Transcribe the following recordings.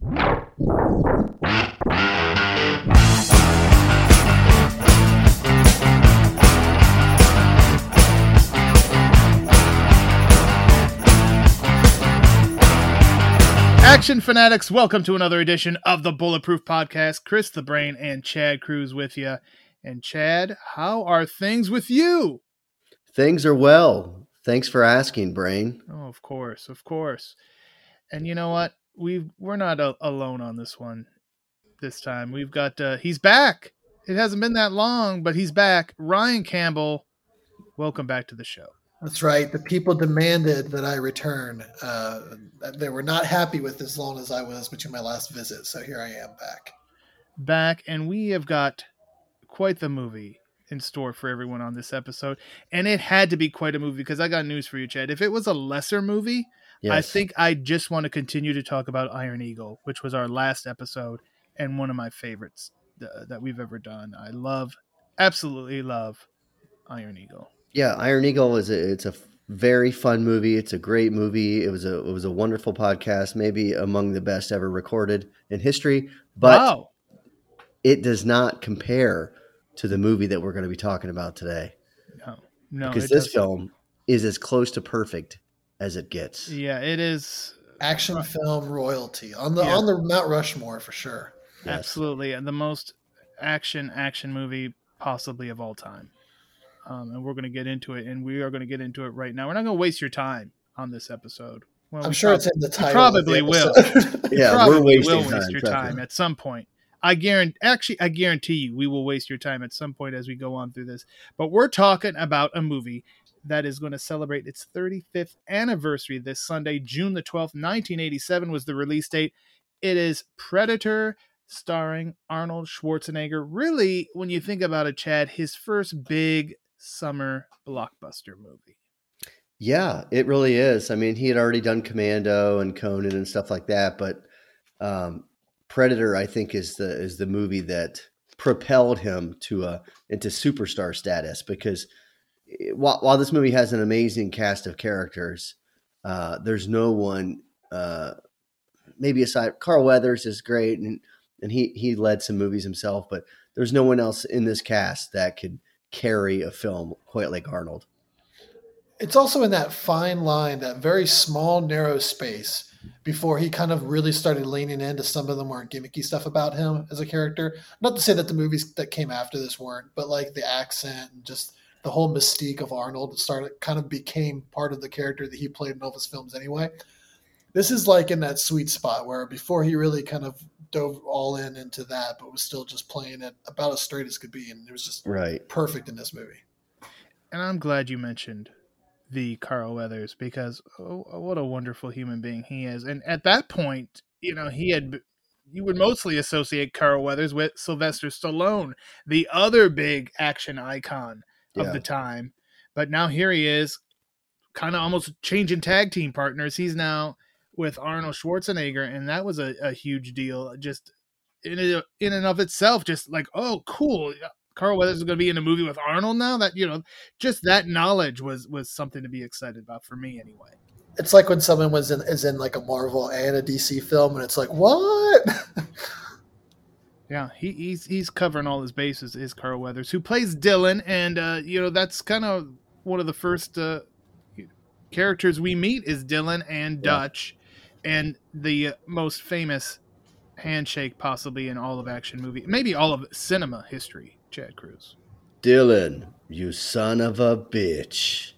Action fanatics, welcome to another edition of the Bulletproof Podcast. Chris the Brain and Chad Cruz with you. And Chad, how are things with you? Things are well. Thanks for asking, Brain. Oh, of course, of course. And you know what? We we're not a- alone on this one. This time we've got uh, he's back. It hasn't been that long, but he's back. Ryan Campbell, welcome back to the show. That's right. The people demanded that I return. Uh, they were not happy with as long as I was between my last visit. So here I am back. Back, and we have got quite the movie in store for everyone on this episode. And it had to be quite a movie because I got news for you, Chad. If it was a lesser movie, I think I just want to continue to talk about Iron Eagle, which was our last episode and one of my favorites uh, that we've ever done. I love, absolutely love Iron Eagle. Yeah, Iron Eagle is a, it's a very fun movie. It's a great movie. It was a it was a wonderful podcast, maybe among the best ever recorded in history. But wow. it does not compare to the movie that we're going to be talking about today. No, no. because this doesn't. film is as close to perfect as it gets. Yeah, it is Action film royalty on the Yeah. on the Mount Rushmore for sure. Yes. absolutely and the most action action movie possibly of all time. Um, and we're going to get into it, and we are going to get into it right now. We're not going to waste your time on this episode. Well, I'm we sure prob- it's in the we title. probably the will. Yeah, probably we're wasting will waste time, your trust time at some point. I guarantee, actually, I guarantee you, we will waste your time at some point as we go on through this. But we're talking about a movie that is going to celebrate its 35th anniversary this Sunday, June the 12th, 1987 was the release date. It is Predator, starring Arnold Schwarzenegger. Really, when you think about it, Chad, his first big summer blockbuster movie. Yeah, it really is. I mean, he had already done Commando and Conan and stuff like that, but um, Predator, I think, is the is the movie that propelled him to a into superstar status because while while this movie has an amazing cast of characters, uh, there's no one. Uh, maybe aside, Carl Weathers is great, and and he he led some movies himself, but there's no one else in this cast that could carry a film quite like Arnold. It's also in that fine line, that very small, narrow space before he kind of really started leaning into some of the more gimmicky stuff about him as a character. Not to say that the movies that came after this weren't, but like the accent and just the whole mystique of Arnold started kind of became part of the character that he played in all of his films anyway. This is like in that sweet spot where before he really kind of dove all in into that, but was still just playing it about as straight as could be, and it was just Right. perfect in this movie. And I'm glad you mentioned the Carl Weathers because oh, oh what a wonderful human being he is. And at that point, you know, he had you would mostly associate Carl Weathers with Sylvester Stallone, the other big action icon of the time. But now here he is, kind of almost changing tag team partners. He's now with Arnold Schwarzenegger, and that was a, a huge deal. Just in a, in and of itself, just like oh, cool. Carl Weathers is going to be in a movie with Arnold now. That you know, just that knowledge was was something to be excited about for me anyway. It's like when someone was in is in like a Marvel and a DC film, and it's like, what? Yeah, he, he's he's covering all his bases. Is Carl Weathers, who plays Dillon, and uh, you know that's kind of one of the first uh, characters we meet is Dillon and Yeah. Dutch, and the uh, most famous handshake possibly in all of action movie, maybe all of cinema history. Chad Cruz. Dillon, you son of a bitch.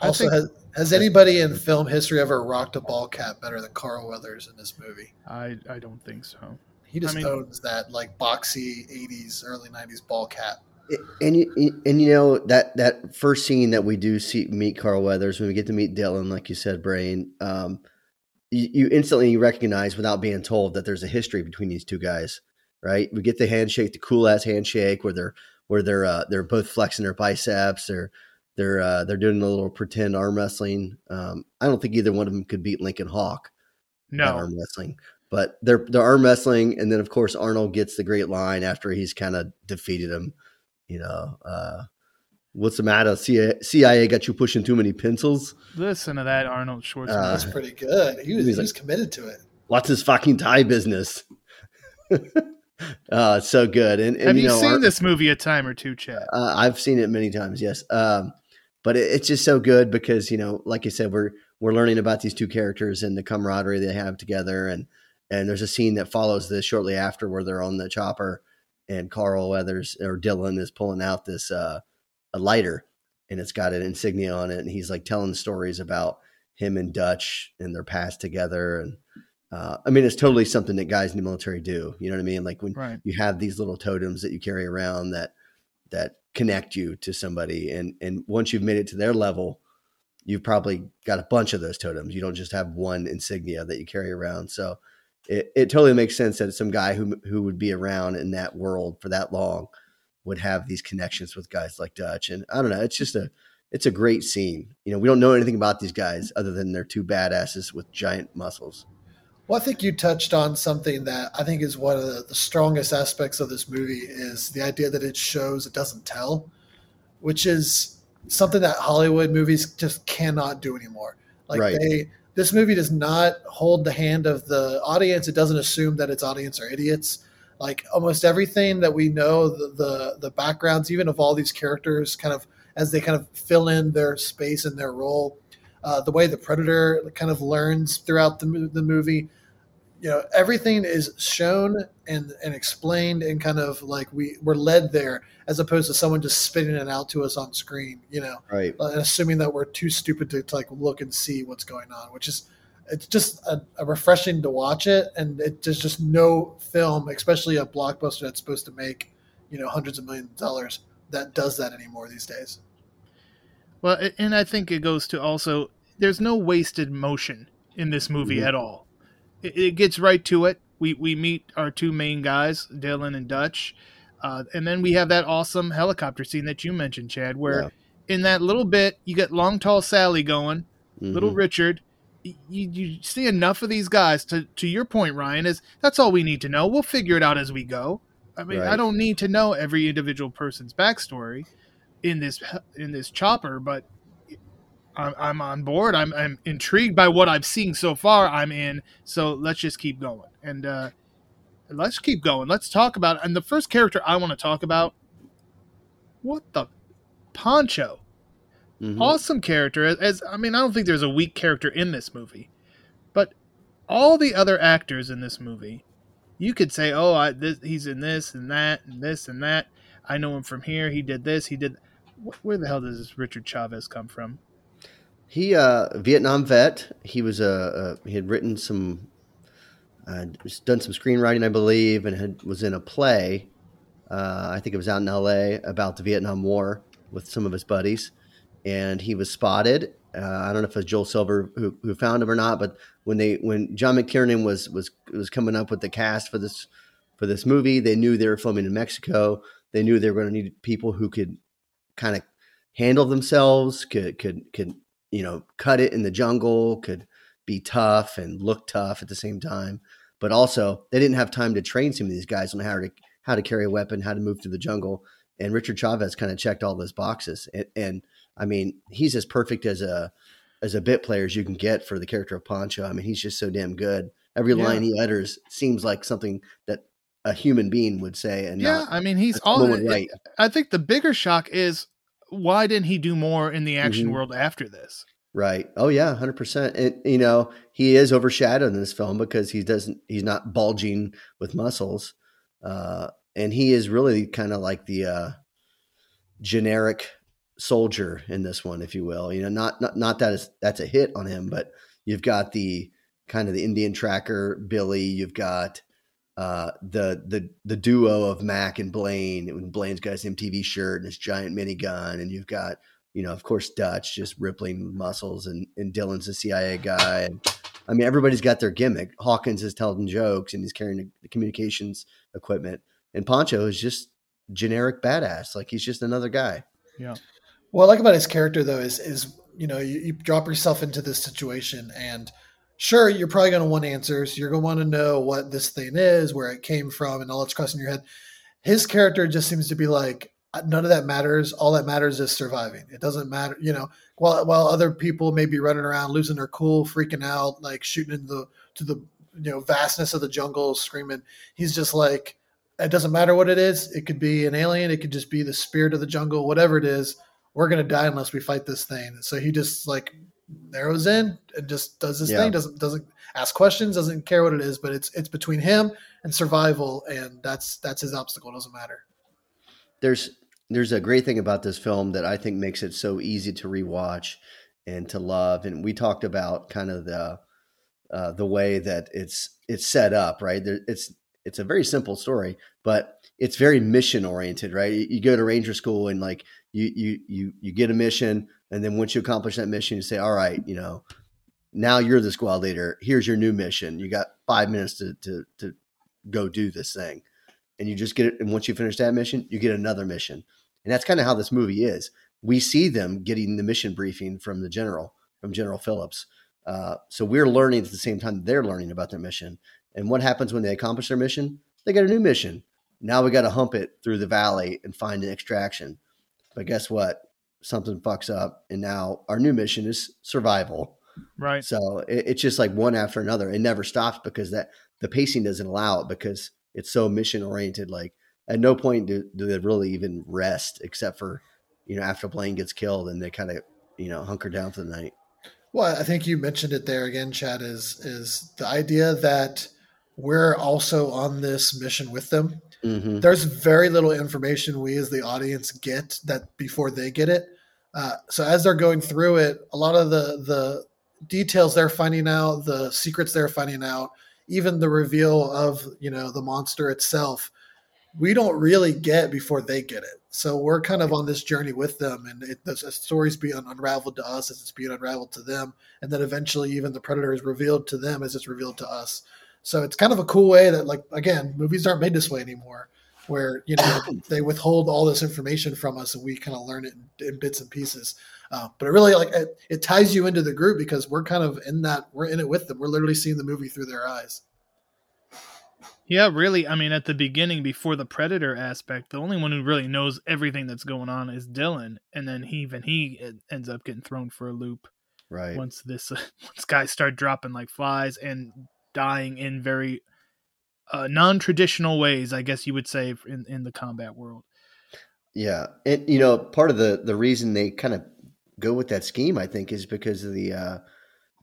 I Also, think- has, has anybody in film history ever rocked a ball cap better than Carl Weathers in this movie? I I don't think so. He just I mean- owns that like boxy '80s, early '90s ball cap. And you, and you know that that first scene that we do see meet Carl Weathers when we get to meet Dillon, like you said, Brain. Um, you, you instantly recognize without being told that there's a history between these two guys, right? We get the handshake, the cool ass handshake, where they're where they're uh, they're both flexing their biceps. They're they're uh, they're doing a little pretend arm wrestling. Um, I don't think either one of them could beat Lincoln Hawk No, arm wrestling, but they're they're arm wrestling, and then of course Arnold gets the great line after he's kind of defeated him. You know, uh, what's the matter? CIA, CIA got you pushing too many pencils. listen to that Arnold Schwarzenegger. Uh, That's pretty good. He was, he's he was like- committed to it. What's his fucking tie business? uh, so good. And, and Have you, know, seen Ar- this movie a time or two, Chad? Uh, I've seen it many times, yes. Um, but it, it's just so good because you know, like I said, we're we're learning about these two characters and the camaraderie they have together, and and there's a scene that follows this shortly after where they're on the chopper, and Carl Weathers or Dylan is pulling out this uh, a lighter, and it's got an insignia on it, and he's like telling stories about him and Dutch and their past together, and uh, I mean, it's totally something that guys in the military do. You know what I mean? Like when Right. you have these little totems that you carry around that that connect you to somebody and and once you've made it to their level you've probably got a bunch of those totems you don't just have one insignia that you carry around so it, it totally makes sense that some guy who who would be around in that world for that long would have these connections with guys like Dutch and I don't know it's just a it's a great scene you know we don't know anything about these guys other than they're two badasses with giant muscles Well, I think you touched on something that I think is one of the, the strongest aspects of this movie is the idea that it shows, it doesn't tell, which is something that Hollywood movies just cannot do anymore. Like Right. they, this movie does not hold the hand of the audience. It doesn't assume that its audience are idiots. Like almost everything that we know, the the, the backgrounds, even of all these characters, kind of as they kind of fill in their space and their role, uh, the way the predator kind of learns throughout the, the movie you know everything is shown and and explained and kind of like we we're led there as opposed to someone just spitting it out to us on screen you know right and assuming that we're too stupid to, to like look and see what's going on which is it's just a, a refreshing to watch it and it, there's just no film especially a blockbuster that's supposed to make you know hundreds of millions of dollars that does that anymore these days Well, and I think it goes to also there's no wasted motion in this movie Mhm. at all. It, gets right to it. We we meet our two main guys, Dillon and Dutch, uh, and then we have that awesome helicopter scene that you mentioned, Chad, where Yeah. in that little bit you get Long Tall Sally going, little Mhm. Richard. You, you see enough of these guys to to your point, Ryan. Is that's all we need to know? We'll figure it out as we go. I mean, I don't need to know every individual person's backstory in this in this chopper, but I'm, I'm on board. I'm, I'm intrigued by what I've seen so far. I'm in. So let's just keep going and uh, let's keep going. Let's talk about. And the first character I want to talk about. What the Poncho? Mhm. Awesome character. As, as I mean, I don't think there's a weak character in this movie, but all the other actors in this movie, you could say, oh, I, this, he's in this and that and this and that. I know him from here. He did this. He did. Wh- Where the hell does this Richard Chavez come from? He uh Vietnam vet. He was a, a he had written some uh, done some screenwriting, I believe, and had was in a play. Uh, I think it was out in L.A. about the Vietnam War with some of his buddies, and he was spotted. Uh, I don't know if it was Joel Silver who, who found him or not, but when they when John McTiernan was was was coming up with the cast for this for this movie, they knew they were filming in Mexico. They knew they were going to need people who could kind of handle themselves, could could could you know cut it in the jungle, could be tough and look tough at the same time. But also, they didn't have time to train some of these guys on how to how to carry a weapon, how to move through the jungle. And Richard Chavez kind of checked all those boxes. And, and I mean, he's as perfect as a as a bit player as you can get for the character of Poncho. I mean, he's just so damn good. Every Yeah. line he utters seems like something that a human being would say, and yeah, I mean, he's all. right. I think the bigger shock is why didn't he do more in the action Mhm. world after this? Right. Oh yeah, hundred percent. And you know he is overshadowed in this film because he doesn't. He's not bulging with muscles, uh, and he is really kind of like the uh, generic soldier in this one, if you will. You know, not not not that is that's a hit on him, but you've got the kind of the Indian tracker Billy. You've got uh, the the the duo of Mac and Blaine. When Blaine's got his MTV shirt and his giant minigun, and you've got you know, of course, Dutch just rippling muscles, and, and Dillon's a CIA guy. And I mean, everybody's got their gimmick. Hawkins is telling jokes and he's carrying the communications equipment, and Poncho is just generic badass. Like he's just another guy. Yeah. What I like about his character though is is you know you, you drop yourself into this situation and sure you're probably going to want answers. You're going to want to know what this thing is, where it came from, and all that's crossing your head. His character just seems to be like uh, none of that matters. All that matters is surviving. It doesn't matter, you know. While while other people may be running around losing their cool, freaking out, like shooting in the to the you know vastness of the jungle, screaming. He's just like, it doesn't matter what it is. It could be an alien. It could just be the spirit of the jungle. Whatever it is, we're gonna die unless we fight this thing. So he just like narrows in and just does his yeah. thing. Doesn't doesn't ask questions. Doesn't care what it is. But it's it's between him and survival, and that's that's his obstacle. It doesn't matter there's there's a great thing about this film that I think makes it so easy to rewatch and to love. And we talked about kind of the uh, the way that it's it's set up, right? There, it's it's a very simple story, but it's very mission oriented, right? You, you, go to ranger school and like you you you you get a mission, and then once you accomplish that mission, you say, "All right, you know, now you're the squad leader. Here's your new mission. You got five minutes to to to go do this thing." and you just get it. And once you finish that mission, you get another mission. And that's kind of how this movie is. We see them getting the mission briefing from the general, from General Phillips. Uh, so we're learning at the same time they're learning about their mission. And what happens when they accomplish their mission? They get a new mission. Now we got to hump it through the valley and find an extraction. But guess what? Something fucks up, and now our new mission is survival. Right. So it, it's just like one after another. It never stops because that the pacing doesn't allow it because it's so mission oriented. Like at no point do, do they really even rest except for, you know, after Blaine gets killed and they kind of, you know, hunker down for the night. Well, I think you mentioned it there again, Chad, is is the idea that we're also on this mission with them. Mm-hmm. There's very little information we as the audience get that before they get it. Uh, so as they're going through it, a lot of the the details they're finding out, the secrets they're finding out, even the reveal of you know the monster itself we don't really get before they get it. So we're kind of on this journey with them and it, the story's being unraveled to us as it's being unraveled to them and then eventually even the predator is revealed to them as it's revealed to us. So it's kind of a cool way that like again movies aren't made this way anymore where you know they withhold all this information from us and we kind of learn it in, in bits and pieces uh, but it really like it, it, ties you into the group because we're kind of in that we're in it with them. We're literally seeing the movie through their eyes. Yeah, really. I mean, at the beginning, before the predator aspect, the only one who really knows everything that's going on is dillon and then he even he ends up getting thrown for a loop. Right. Once this uh, once guys start dropping like flies and dying in very uh, non-traditional ways, I guess you would say in in the combat world. Yeah, and you know, part of the the reason they kind of go with that scheme, I think, is because of the, uh,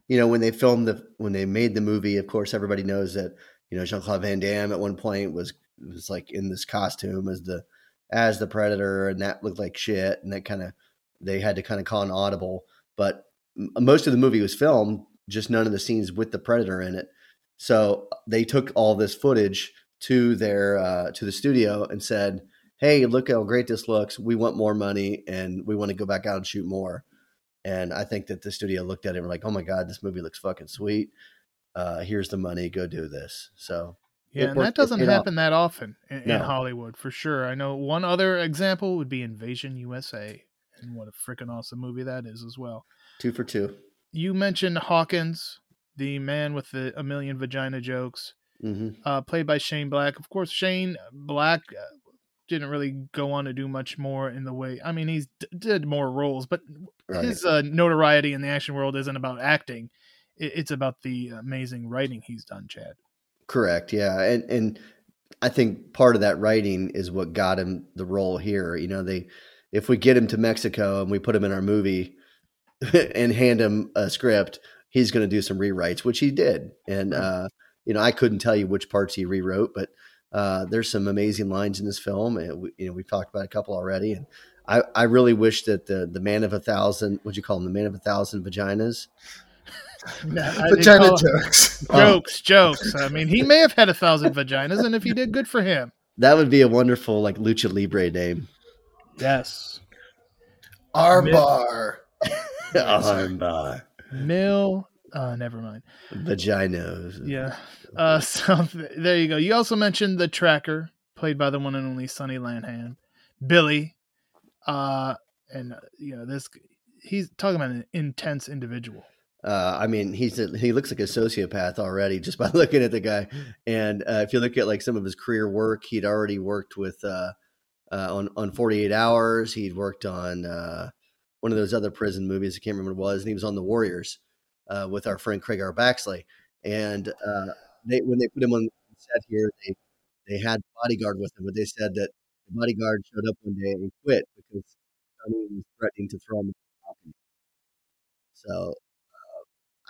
you know, when they filmed the, when they made the movie, of course, everybody knows that, you know, Jean Claude Van Damme at one point was, was like in this costume as the, as the predator and that looked like shit. And that kind of, they had to kind of call an audible, but most of the movie was filmed, just none of the scenes with the predator in it. So they took all this footage to their, uh, to the studio and said, hey, look how great this looks. We want more money and we want to go back out and shoot more. And I think that the studio looked at it and were like, oh my God, this movie looks fucking sweet. Uh, here's the money. Go do this. So, yeah, and that doesn't happen that often in, no. in, Hollywood for sure. I know one other example would be Invasion USA. And what a freaking awesome movie that is as well. Two for two. You mentioned Hawkins, the man with the a million vagina jokes, mm-hmm. uh, played by Shane Black. Of course, Shane Black uh, didn't really go on to do much more in the way. I mean, he's d- did more roles, but right. his uh, notoriety in the action world isn't about acting. It, it's about the amazing writing he's done, Chad. Correct. Yeah, and and I think part of that writing is what got him the role here. You know, they if we get him to Mexico and we put him in our movie, and hand him a script, he's going to do some rewrites, which he did. And uh, you know, I couldn't tell you which parts he rewrote, but uh, there's some amazing lines in this film. And we, you know, we've talked about a couple already, and I, I really wish that the the man of a thousand, what'd you call him, the man of a thousand vaginas. Vagina jokes. Jokes, jokes. I mean, he may have had a thousand vaginas, and if he did, good for him. That would be a wonderful like lucha libre name. Yes. Armbar. Armbar. Mill. Uh, never mind. Vaginos. Yeah. Uh, so there you go. You also mentioned the tracker, played by the one and only Sonny Landham, Billy, uh, and uh, you know this. He's talking about an intense individual. Uh, I mean, he's a, he looks like a sociopath already just by looking at the guy. And uh, if you look at like some of his career work, he'd already worked with uh, uh, on on Forty Eight Hours. He'd worked on uh, one of those other prison movies. I can't remember what it was, and he was on The Warriors uh, with our friend Craig R. Baxley. And uh, they when they put him on set here, they they had bodyguard with him, but they said that the bodyguard showed up one day and quit because Sonny was threatening to throw him. So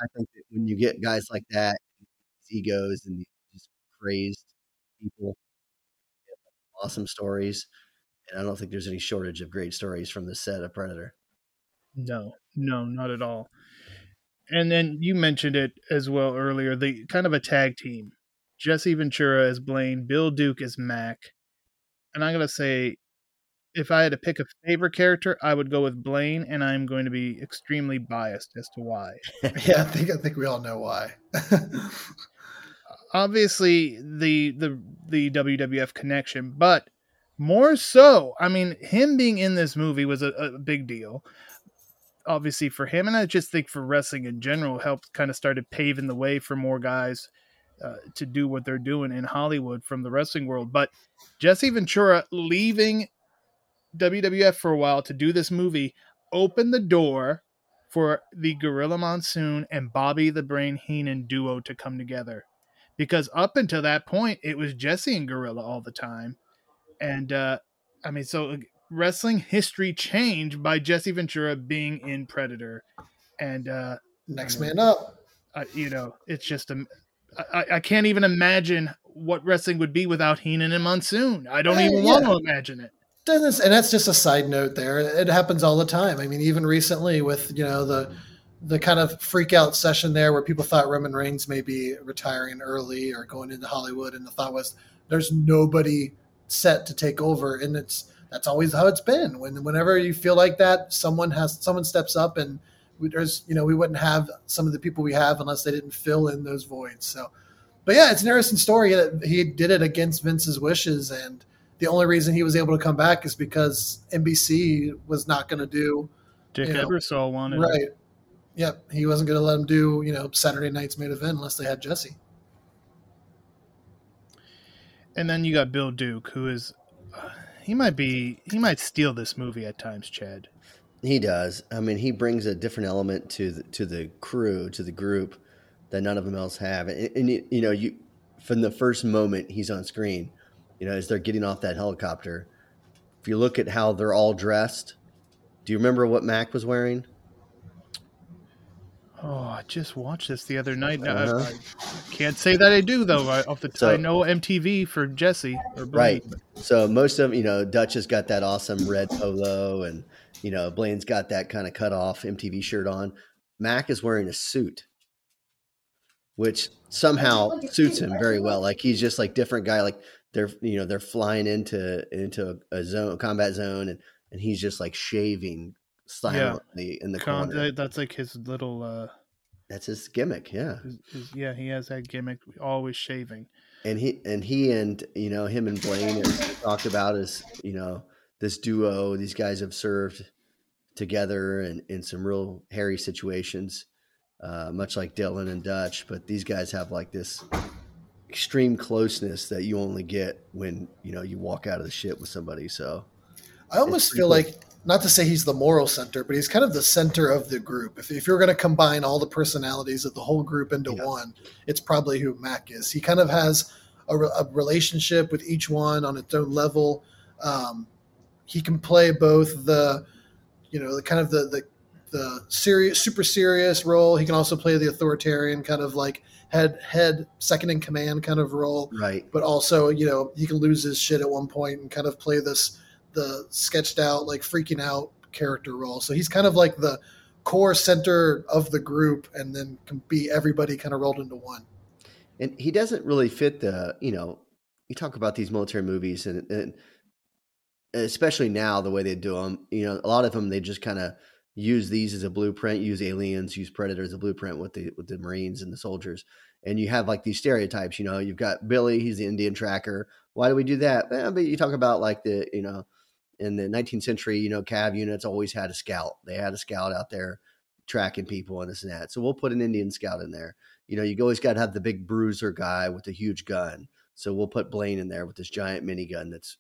I think that when you get guys like that, egos and these just crazed people, awesome stories. And I don't think there's any shortage of great stories from the set of Predator. No, no, not at all. And then you mentioned it as well earlier. The kind of a tag team. Jesse Ventura as Blaine, Bill Duke as Mac. And I'm gonna say, if I had to pick a favorite character, I would go with Blaine, and I'm going to be extremely biased as to why. Yeah, I think I think we all know why. Obviously, the the the WWF connection, but more so, I mean, him being in this movie was a, a big deal. Obviously for him, and I just think for wrestling in general, helped kind of started paving the way for more guys uh, to do what they're doing in Hollywood from the wrestling world. But Jesse Ventura leaving WWF for a while to do this movie opened the door for the Gorilla Monsoon and Bobby the Brain Heenan duo to come together. Because up until that point, it was Jesse and Gorilla all the time. And uh, I mean, so wrestling history changed by Jesse Ventura being in Predator. And uh, Next man up. I, you know, it's just a. I, I can't even imagine what wrestling would be without Heenan and Monsoon. I don't Yeah, even yeah. want to imagine it. Doesn't- and that's just a side note there. It happens all the time. I mean, even recently with you know the the kind of freak out session there where people thought Roman Reigns may be retiring early or going into Hollywood, and the thought was there's nobody set to take over, and it's that's always how it's been. When whenever you feel like that, someone has someone steps up, and we, there's you know we wouldn't have some of the people we have unless they didn't fill in those voids. So, but yeah, it's an interesting story. that He did it against Vince's wishes, and the only reason he was able to come back is because NBC was not going to do Dick You know, Ebersol wanted it. right. Yep, he wasn't going to let him do you know Saturday night's main event unless they had Jesse. And then you got Bill Duke, who is he might be he might steal this movie at times, Chad. He does. I mean, he brings a different element to the, to the crew, to the group that none of them else have. And, and you, you know, you from the first moment he's on screen, you know, as they're getting off that helicopter, if you look at how they're all dressed, do you remember what Mac was wearing? Oh, I just watched this the other night. Now, I- Uh-huh. I, can't say that I do though. I, off the So- I know MTV for Jesse or Right. So most of you know, Dutch has got that awesome red polo, and you know, Blaine's got that kind of cut off MTV shirt on. Mac is wearing a suit, which somehow suits him very well. Like he's just like different guy. Like they're you know they're flying into into a zone, a combat zone, and and he's just like shaving silently in the Con- corner. that's like his little. uh That's his gimmick, yeah. his, his- Yeah, he has that gimmick, always shaving. And he and he and you know him and Blaine talked about as you know this duo. These guys have served together in, in some real hairy situations, uh, much like Dillon and Dutch. But these guys have like this extreme closeness that you only get when you know you walk out of the shit with somebody. So I almost feel cool. like not to say he's the moral center, but he's kind of the center of the group. If, if you're going to combine all the personalities of the whole group into Yeah. one, it's probably who Mac is. He kind of has a, a relationship with each one on its own level. Um, he can play both the, you know, the kind of the the the serious, super serious role. He can also play the authoritarian kind of like head head second in command kind of role. Right. But also, you know, he can lose his shit at one point and kind of play this the sketched out like freaking out character role. So he's kind of like the core center of the group, and then can be everybody kind of rolled into one. And he doesn't really fit the you know you talk about these military movies and, and especially now the way they do them you know a lot of them they just kind of use these as a blueprint use aliens use predators a blueprint with the with the marines and the soldiers and you have like these stereotypes you know you've got billy he's the indian tracker why do we do that eh, but you talk about like the you know in the 19th century you know cav units always had a scout. They had a scout out there tracking people and this and that. So we'll put an indian scout in there. You know you always got to have the big bruiser guy with the huge gun. So we'll put blaine in there with this giant minigun that's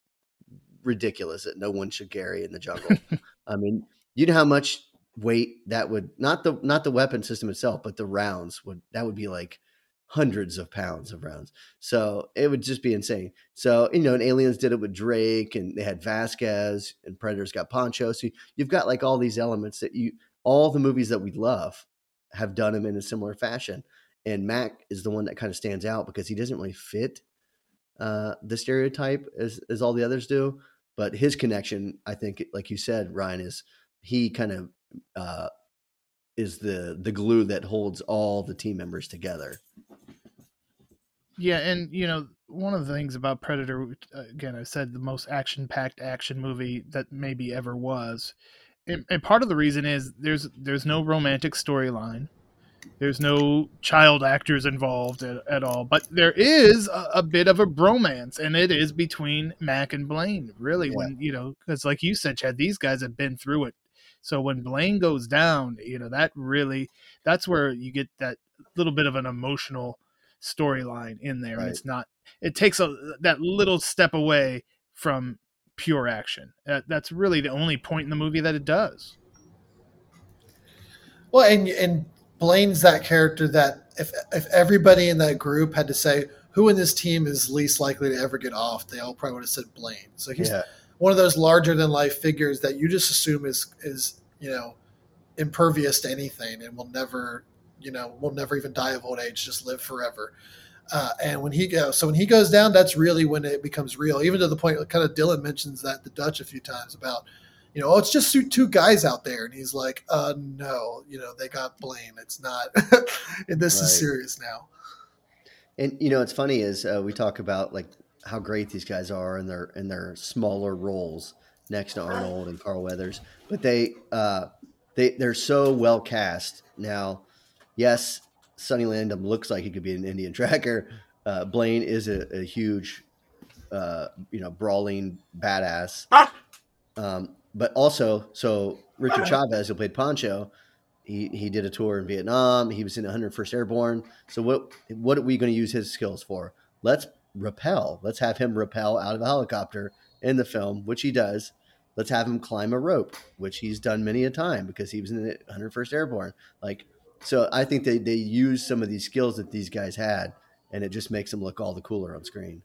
ridiculous that no one should carry in the jungle. I mean, you know how much weight that would not the not the weapon system itself, but the rounds would that would be like hundreds of pounds of rounds. So it would just be insane. So you know, and Aliens did it with Drake, and they had Vasquez, and Predators got Poncho. So you've got like all these elements that you all the movies that we love have done them in a similar fashion. And Mac is the one that kind of stands out because he doesn't really fit uh, the stereotype as as all the others do. But his connection, I think, like you said, Ryan, is he kind of uh, is the the glue that holds all the team members together. Yeah, and you know, one of the things about Predator, uh, again, I said the most action-packed action movie that maybe ever was, and, and part of the reason is there's there's no romantic storyline. There's no child actors involved at, at all, but there is a, a, bit of a bromance, and it is between Mac and Blaine. Really, yeah. when you know, because like you said, Chad, these guys have been through it. So when Blaine goes down, you know that really that's where you get that little bit of an emotional storyline in there. Right. It's not. It takes a that little step away from pure action. That, that's really the only point in the movie that it does. Well, and and Blaine's that character that if if everybody in that group had to say who in this team is least likely to ever get off, they all probably would have said Blaine. So he's yeah. one of those larger than life figures that you just assume is is you know impervious to anything and will never you know will never even die of old age, just live forever. Uh, and when he goes, so when he goes down, that's really when it becomes real. Even to the point, kind of Dillon mentions that the Dutch a few times about you know, oh, it's just two guys out there. And he's like, uh, no, you know, they got Blaine. It's not, and this right. is serious now. And, you know, it's funny is uh, we talk about like how great these guys are in their, in their smaller roles next to Arnold and Carl Weathers, but they, uh, they, they're so well cast now. Yes. Sonny Landham looks like he could be an Indian tracker. Uh, Blaine is a, a huge, uh, you know, brawling badass. Um, but also, so Richard Chavez, who played Poncho, he, he did a tour in Vietnam. He was in 101st Airborne. So what what are we going to use his skills for? Let's rappel. Let's have him rappel out of a helicopter in the film, which he does. Let's have him climb a rope, which he's done many a time because he was in the 101st Airborne. Like, so I think they they use some of these skills that these guys had, and it just makes them look all the cooler on screen.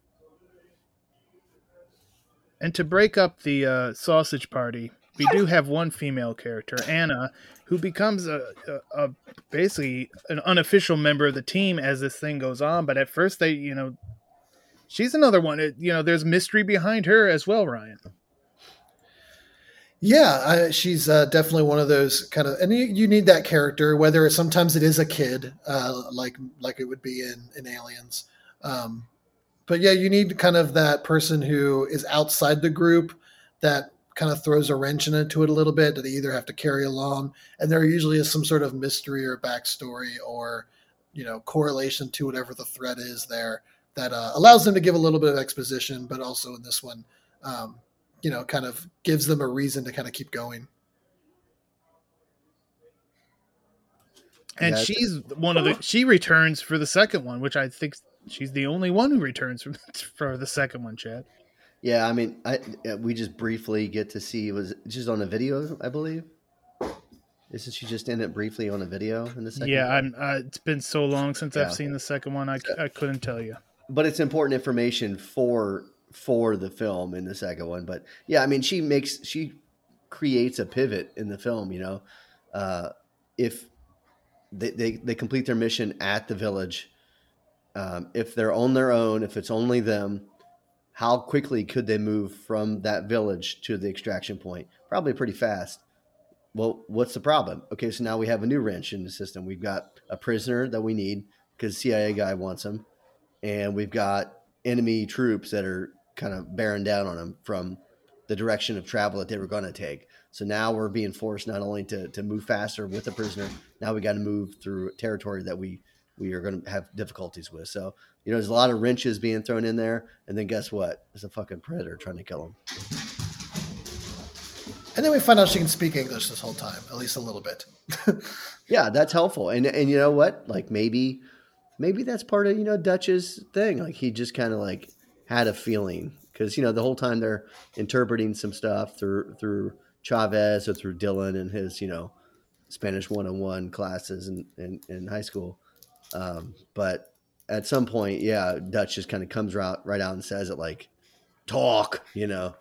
And to break up the uh, sausage party, we do have one female character, Anna, who becomes a, a, a, basically an unofficial member of the team as this thing goes on. But at first, they, you know, she's another one. It, you know, there's mystery behind her as well, Ryan. Yeah, I, she's uh, definitely one of those kind of, and you, you need that character. Whether sometimes it is a kid, uh, like like it would be in in Aliens, um, but yeah, you need kind of that person who is outside the group that kind of throws a wrench into it a little bit that they either have to carry along, and there usually is some sort of mystery or backstory or you know correlation to whatever the threat is there that uh, allows them to give a little bit of exposition, but also in this one, um, you know, kind of gives them a reason to kind of keep going. And yeah, she's one of the she returns for the second one, which I think she's the only one who returns from for the second one, Chad. Yeah, I mean, I we just briefly get to see was just on a video, I believe. Isn't she just in it briefly on a video in the second? Yeah, I'm. Uh, it's been so long since yeah. I've seen the second one. I, I couldn't tell you. But it's important information for for the film in the second one. But yeah, I mean, she makes she creates a pivot in the film. You know, uh, if they, they, they complete their mission at the village, um, if they're on their own, if it's only them, how quickly could they move from that village to the extraction point? Probably pretty fast. Well, what's the problem? Okay, so now we have a new wrench in the system. We've got a prisoner that we need because CIA guy wants him, and we've got enemy troops that are kind of bearing down on him from the direction of travel that they were going to take. So now we're being forced not only to, to move faster with the prisoner, now we got to move through territory that we we are going to have difficulties with. So you know, there's a lot of wrenches being thrown in there, and then guess what? There's a fucking predator trying to kill him. And then we find out she can speak English this whole time, at least a little bit. yeah, that's helpful. And and you know what? Like maybe maybe that's part of you know Dutch's thing. Like he just kind of like had a feeling because you know the whole time they're interpreting some stuff through through Chavez or through Dillon and his you know Spanish 101 classes in, in, in high school. Um, but at some point, yeah, Dutch just kind of comes out right out and says it like, talk, you know,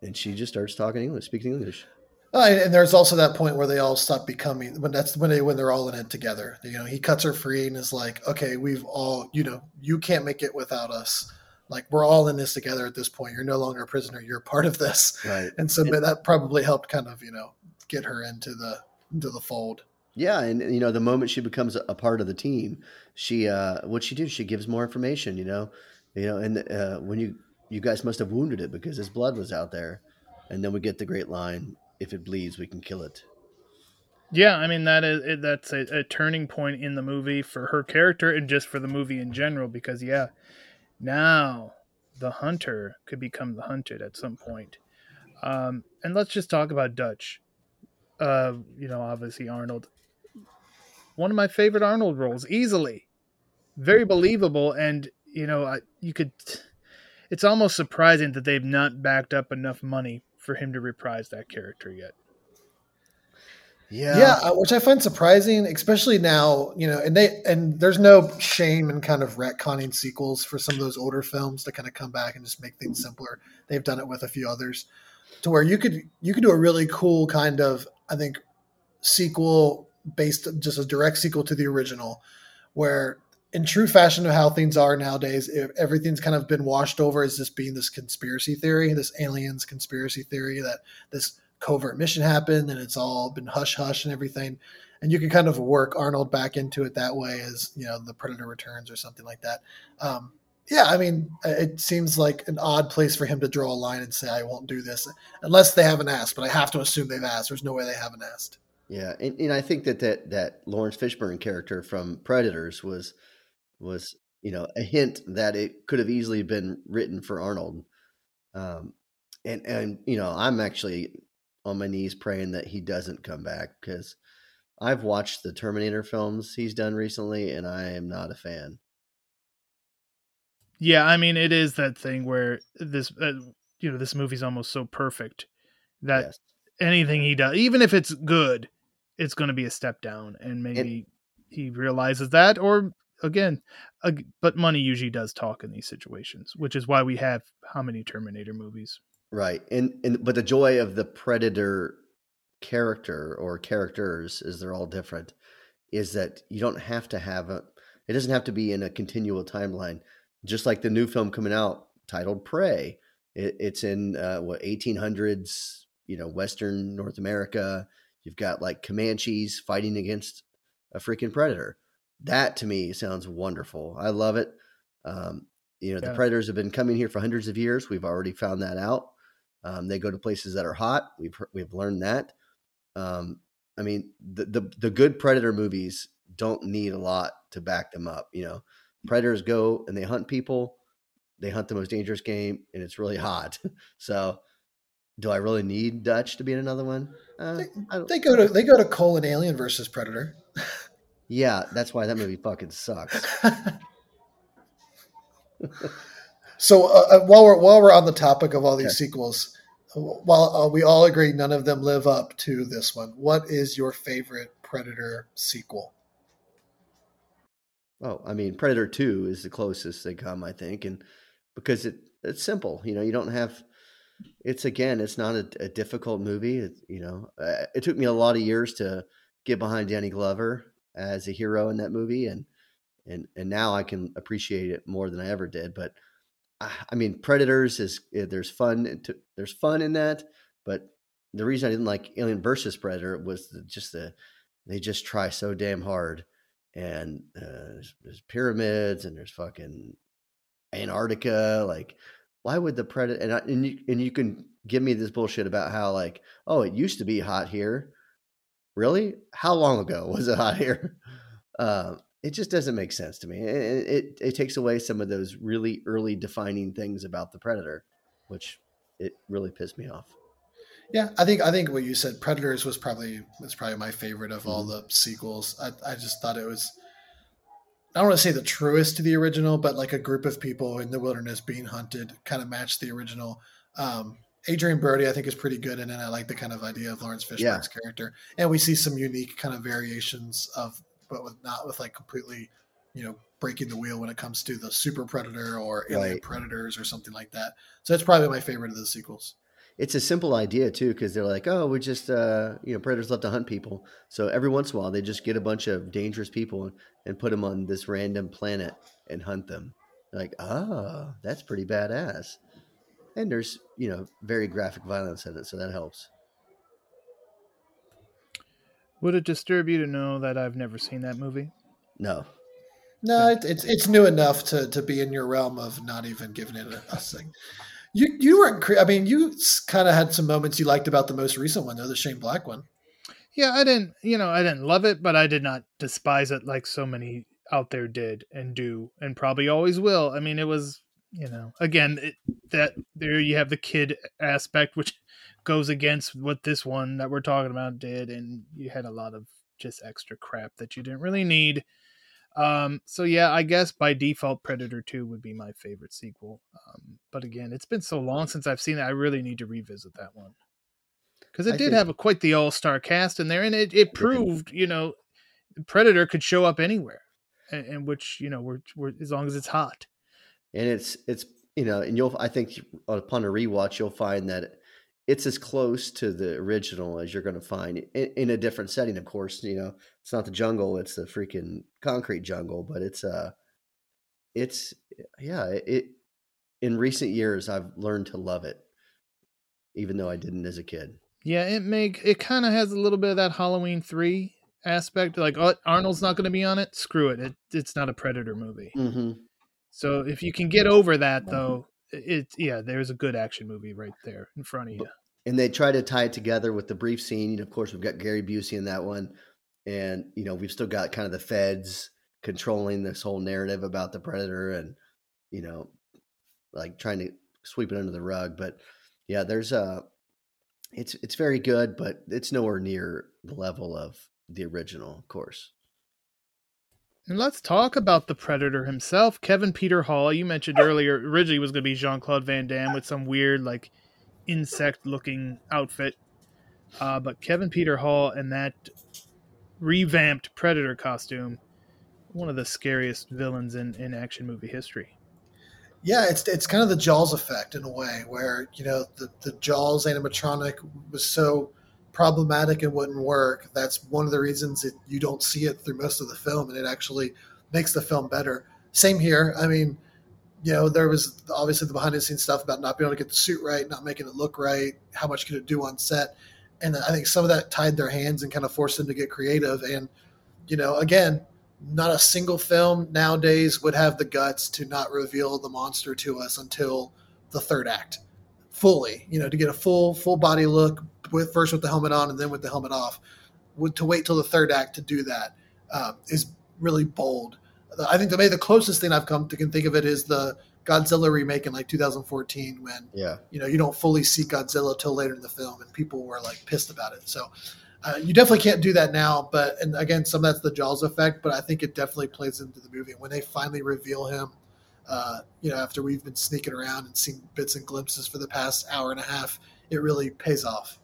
and she just starts talking English, speaking English. Uh, and there's also that point where they all stop becoming when that's when they when they're all in it together. You know, he cuts her free and is like, "Okay, we've all, you know, you can't make it without us. Like we're all in this together at this point. You're no longer a prisoner. You're part of this." Right. And so and, that probably helped kind of you know get her into the into the fold. Yeah, and you know, the moment she becomes a part of the team, she uh what she do? She gives more information. You know, you know, and uh, when you you guys must have wounded it because his blood was out there, and then we get the great line if it bleeds, we can kill it. Yeah, I mean that is that's a, a, turning point in the movie for her character and just for the movie in general. Because yeah, now the hunter could become the hunted at some point. Um, and let's just talk about Dutch. Uh, you know, obviously Arnold. One of my favorite Arnold roles, easily, very believable, and you know, you could. It's almost surprising that they've not backed up enough money for him to reprise that character yet. Yeah. Yeah, uh, which I find surprising, especially now, you know, and they and there's no shame in kind of retconning sequels for some of those older films to kind of come back and just make things simpler. They've done it with a few others to where you could you could do a really cool kind of I think sequel based just a direct sequel to the original where in true fashion of how things are nowadays, everything's kind of been washed over as just being this conspiracy theory, this aliens conspiracy theory that this covert mission happened and it's all been hush hush and everything. And you can kind of work Arnold back into it that way as, you know, the Predator returns or something like that. Um, yeah, I mean, it seems like an odd place for him to draw a line and say, I won't do this unless they haven't asked, but I have to assume they've asked. There's no way they haven't asked. Yeah. And, and I think that, that, that Laurence Fishburne character from Predators was, was you know a hint that it could have easily been written for Arnold. Um, and and you know I'm actually on my knees praying that he doesn't come back because I've watched the Terminator films he's done recently and I am not a fan. Yeah, I mean it is that thing where this uh, you know this movie's almost so perfect that yes. anything he does even if it's good it's going to be a step down and maybe and, he realizes that or again, uh, but money usually does talk in these situations, which is why we have how many Terminator movies. Right. And and but the joy of the Predator character or characters is they're all different is that you don't have to have a it doesn't have to be in a continual timeline. Just like the new film coming out titled Prey. It, it's in uh, what 1800s, you know, Western North America. You've got like Comanches fighting against a freaking predator that to me sounds wonderful. I love it. Um, you know, yeah. the predators have been coming here for hundreds of years. We've already found that out. Um, they go to places that are hot. We've we've learned that. Um, I mean, the, the the good predator movies don't need a lot to back them up. You know, predators go and they hunt people. They hunt the most dangerous game, and it's really hot. so, do I really need Dutch to be in another one? Uh, they, they, go to they go to colon alien versus predator. Yeah, that's why that movie fucking sucks. so uh, uh, while we're while we're on the topic of all these okay. sequels, while uh, we all agree none of them live up to this one, what is your favorite Predator sequel? Oh, I mean, Predator Two is the closest they come, I think, and because it it's simple. You know, you don't have. It's again, it's not a, a difficult movie. It, you know, uh, it took me a lot of years to get behind Danny Glover as a hero in that movie, and and and now I can appreciate it more than I ever did. But I mean, Predators is eh, there's fun to, there's fun in that, but the reason I didn't like Alien versus Predator was the, just the they just try so damn hard, and uh, there's, there's pyramids and there's fucking Antarctica. Like, why would the Predator and I, and you and you can give me this bullshit about how like oh it used to be hot here, really? How long ago was it hot here? Uh, it just doesn't make sense to me. It, it, it takes away some of those really early defining things about the predator, which it really pissed me off. Yeah, I think I think what you said, Predators was probably was probably my favorite of mm-hmm. all the sequels. I, I just thought it was I don't want to say the truest to the original, but like a group of people in the wilderness being hunted kind of matched the original. Um, Adrien Brody, I think, is pretty good in it. I like the kind of idea of Laurence Fishburne's yeah. character, and we see some unique kind of variations of but with not with like completely, you know, breaking the wheel when it comes to the Super Predator or Alien right. Predators or something like that. So that's probably my favorite of the sequels. It's a simple idea too, because they're like, oh, we just, uh, you know, predators love to hunt people. So every once in a while, they just get a bunch of dangerous people and put them on this random planet and hunt them. They're like, oh, that's pretty badass. And there's, you know, very graphic violence in it, so that helps. Would it disturb you to know that I've never seen that movie? No. No, it, it's it's new enough to to be in your realm of not even giving it a, a thing. You you weren't. I mean, you kind of had some moments you liked about the most recent one, though, the Shane Black one. Yeah, I didn't. You know, I didn't love it, but I did not despise it like so many out there did and do, and probably always will. I mean, it was. You know, again, it, that there you have the kid aspect, which goes against what this one that we're talking about did, and you had a lot of just extra crap that you didn't really need. Um, so yeah, I guess by default, Predator Two would be my favorite sequel. Um, but again, it's been so long since I've seen it, I really need to revisit that one because it I did think... have a, quite the all star cast in there, and it it proved you know Predator could show up anywhere, and, and which you know we're, we're as long as it's hot. And it's it's you know, and you'll I think upon a rewatch you'll find that it's as close to the original as you're going to find in, in, a different setting. Of course, you know it's not the jungle; it's the freaking concrete jungle. But it's uh, it's yeah. It in recent years I've learned to love it, even though I didn't as a kid. Yeah, it make it kind of has a little bit of that Halloween three aspect. Like oh, Arnold's not going to be on it. Screw it. it. It's not a Predator movie. Mm-hmm. So if you can get over that, though, it yeah, there's a good action movie right there in front of you. And they try to tie it together with the brief scene. Of course, we've got Gary Busey in that one, and you know we've still got kind of the feds controlling this whole narrative about the predator, and you know, like trying to sweep it under the rug. But yeah, there's a it's it's very good, but it's nowhere near the level of the original, of course. And let's talk about the Predator himself, Kevin Peter Hall. You mentioned earlier originally was going to be Jean Claude Van Damme with some weird like insect looking outfit, uh, but Kevin Peter Hall and that revamped Predator costume, one of the scariest villains in, in action movie history. Yeah, it's it's kind of the Jaws effect in a way, where you know the the Jaws animatronic was so problematic and wouldn't work. That's one of the reasons it, you don't see it through most of the film, and it actually makes the film better. Same here. I mean, you know, there was obviously the behind the scenes stuff about not being able to get the suit right, not making it look right, how much could it do on set. And I think some of that tied their hands and kind of forced them to get creative. And, you know, again, not a single film nowadays would have the guts to not reveal the monster to us until the third act fully, you know, to get a full, full body look, with first with the helmet on and then with the helmet off. To wait till the third act to do that uh, is really bold. I think the maybe the closest thing I've come to can think of it is the Godzilla remake in like 2014 when yeah you know you don't fully see Godzilla till later in the film and people were like pissed about it. So uh, you definitely can't do that now. But and again, some of that's the Jaws effect, but I think it definitely plays into the movie when they finally reveal him. Uh, you know, after we've been sneaking around and seeing bits and glimpses for the past hour and a half, it really pays off.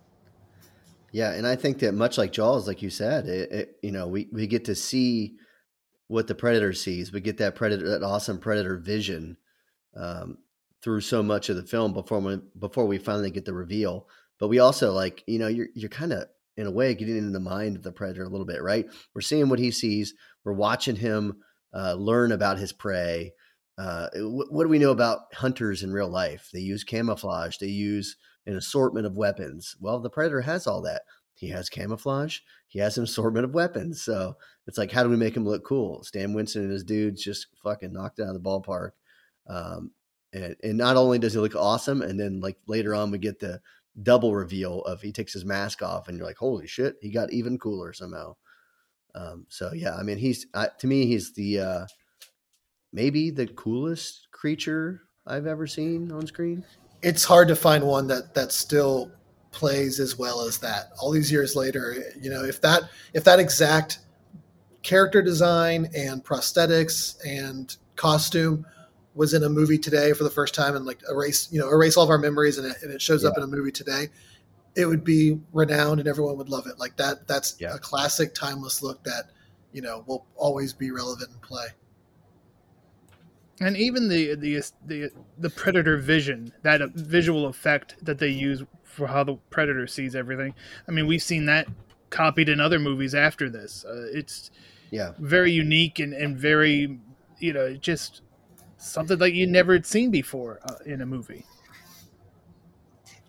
Yeah, and I think that much like Jaws, like you said, it, it, you know, we, we get to see what the predator sees. We get that predator, that awesome predator vision um, through so much of the film before we, before we finally get the reveal. But we also like, you know, you're you're kind of in a way getting into the mind of the predator a little bit, right? We're seeing what he sees. We're watching him uh, learn about his prey. Uh, what, what do we know about hunters in real life? They use camouflage. They use an assortment of weapons. Well, the predator has all that. He has camouflage. He has an assortment of weapons. So it's like, how do we make him look cool? Stan Winston and his dudes just fucking knocked out of the ballpark. Um, and, and not only does he look awesome, and then like later on we get the double reveal of he takes his mask off, and you're like, holy shit, he got even cooler somehow. Um, so yeah, I mean, he's uh, to me, he's the uh, maybe the coolest creature I've ever seen on screen. It's hard to find one that that still plays as well as that. All these years later, you know, if that if that exact character design and prosthetics and costume was in a movie today for the first time and like erase you know erase all of our memories and it, and it shows yeah. up in a movie today. It would be renowned and everyone would love it. Like that that's yeah. a classic timeless look that you know will always be relevant and play. And even the the the the predator vision that visual effect that they use for how the predator sees everything. I mean we've seen that copied in other movies after this. Uh, it's yeah very unique and, and very you know just something that you never had seen before uh, in a movie.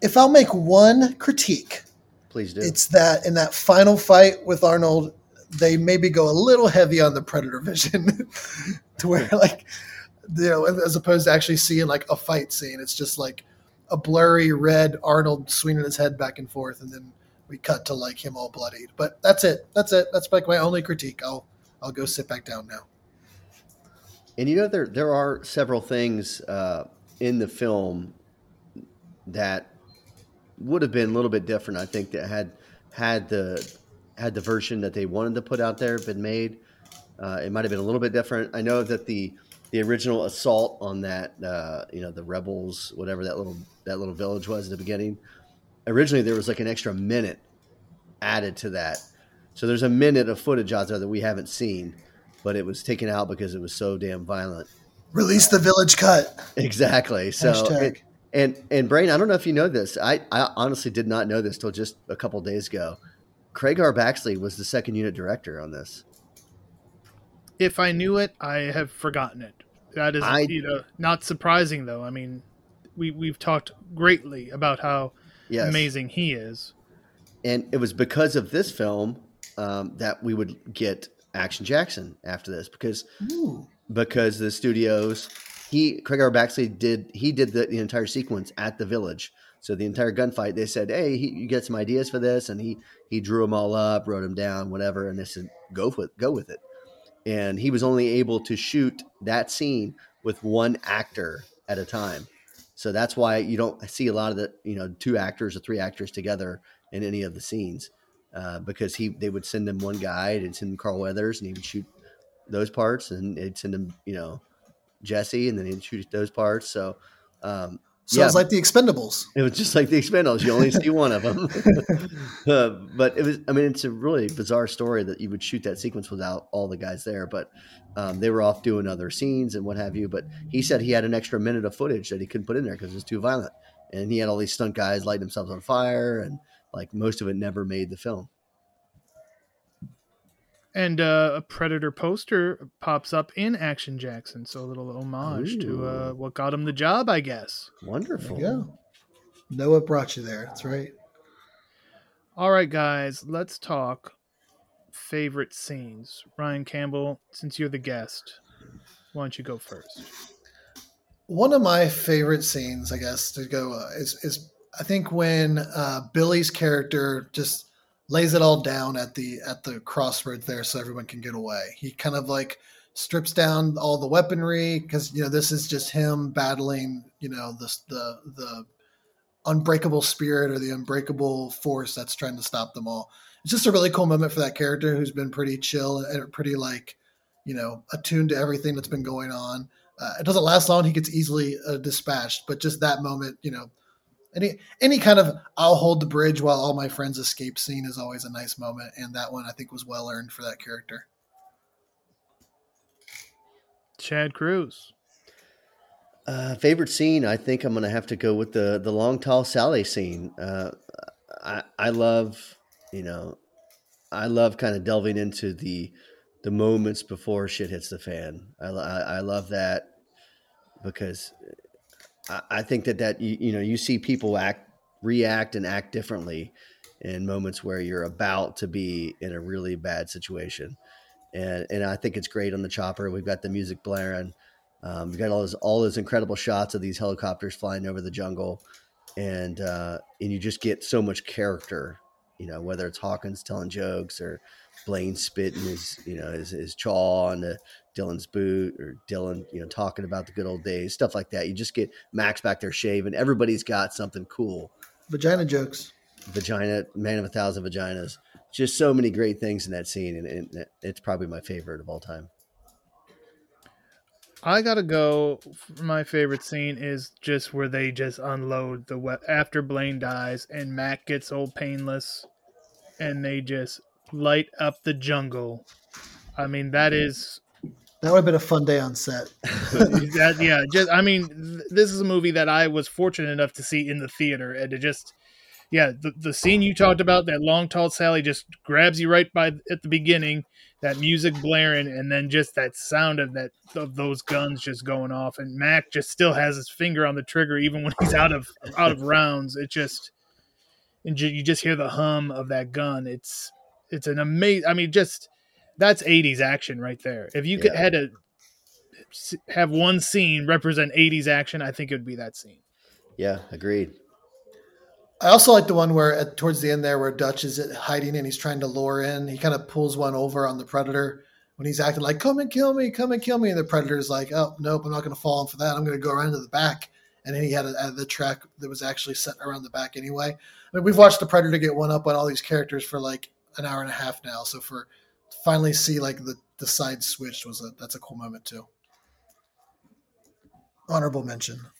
If I'll make one critique, please do. It's that in that final fight with Arnold, they maybe go a little heavy on the predator vision to where like you know as opposed to actually seeing like a fight scene it's just like a blurry red arnold swinging his head back and forth and then we cut to like him all bloodied. But that's it. That's it. That's like my only critique. I'll i'll go sit back down now. And you know there there are several things uh, in the film that would have been a little bit different. I think that had had the had the version that they wanted to put out there been made, uh, it might have been a little bit different. I know that the the original assault on that uh, you know the rebels whatever that little that little village was at the beginning originally there was like an extra minute added to that so there's a minute of footage out there that we haven't seen but it was taken out because it was so damn violent. Release the village cut. Exactly. So it, and and Ryan, I don't know if you know this. I, I honestly did not know this till just a couple days ago. Craig R. Baxley was the second unit director on this. If I knew it, I have forgotten it. That is I, you know not surprising though. I mean, we we've talked greatly about how yes. amazing he is. And it was because of this film um, that we would get Action Jackson after this because Ooh. because the studios he Craig R. Baxley did he did the, the, entire sequence at the village. So the entire gunfight, they said, "Hey, he, you get some ideas for this," and he he drew them all up, wrote them down, whatever, and they said, "Go with go with it." And he was only able to shoot that scene with one actor at a time. So that's why you don't see a lot of the you know two actors or three actors together in any of the scenes uh, because he they would send him one guy and send him Carl Weathers and he would shoot those parts and they'd send him you know Jesse and then he'd shoot those parts. So um, so yeah, like the Expendables. It was just like the Expendables. You only see one of them. uh, but it was, I mean, it's a really bizarre story that you would shoot that sequence without all the guys there. But um, they were off doing other scenes and what have you. But he said he had an extra minute of footage that he couldn't put in there because it was too violent. And he had all these stunt guys lighting themselves on fire and like most of it never made the film. And uh, a Predator poster pops up in Action Jackson, so a little homage Ooh. to uh, what got him the job, I guess. Wonderful. Yeah. Know what brought you there. That's right. All right, guys, let's talk favorite scenes. Ryan Campbell, since you're the guest, why don't you go first? One of my favorite scenes, I guess, to go uh, is is I think when uh, Billy's character just lays it all down at the at the crossroads there, so everyone can get away. He kind of like strips down all the weaponry because you know this is just him battling you know the the the unbreakable spirit or the unbreakable force that's trying to stop them all. It's just a really cool moment for that character who's been pretty chill and pretty like you know attuned to everything that's been going on. Uh, it doesn't last long; he gets easily uh, dispatched, but just that moment, you know, any any kind of I'll hold the bridge while all my friends escape scene is always a nice moment, and that one I think was well earned for that character. Chad Cruz. Uh, favorite scene? I think I'm going to have to go with the the long tall Sally scene. Uh, I I love you know, I love kind of delving into the the moments before shit hits the fan. I I, I love that because I, think that that you, you know you see people act react and act differently in moments where you're about to be in a really bad situation. And and I think it's great on the chopper. We've got the music blaring. Um, we've got all those all those incredible shots of these helicopters flying over the jungle, and uh, and you just get so much character. You know, whether it's Hawkins telling jokes or Blaine spitting his you know his, his chaw onto Dillon's boot or Dillon, you know talking about the good old days, stuff like that. You just get Max back there shaving. Everybody's got something cool. Vagina jokes vagina, man of a thousand vaginas. Just so many great things in that scene, and, and it's probably my favorite of all time. I gotta go. My favorite scene is just where they just unload the we- after Blaine dies and Mac gets old painless, and they just light up the jungle. I mean, that mm-hmm. is that would have been a fun day on set. that, yeah, just I mean, th- this is a movie that I was fortunate enough to see in the theater, and to just yeah, the, the scene you talked about, that long tall Sally just grabs you right by at the beginning, that music blaring, and then just that sound of that of those guns just going off, and Mac just still has his finger on the trigger even when he's out of out of rounds. It just and you just hear the hum of that gun. It's it's an amazing. I mean, just that's '80s action right there. If you could Yeah. had to have one scene represent '80s action, I think it would be that scene. Yeah, agreed. I also like the one where at, towards the end there, where Dutch is hiding and he's trying to lure in. He kind of pulls one over on the predator when he's acting like, "Come and kill me, come and kill me," and the predator's like, "Oh nope, I'm not going to fall in for that. I'm going to go around to the back." And then he had a, a, the track that was actually set around the back anyway. I mean, we've watched the predator get one up on all these characters for like an hour and a half now. So for to finally see like the the side switched was a that's a cool moment too. Honorable mention.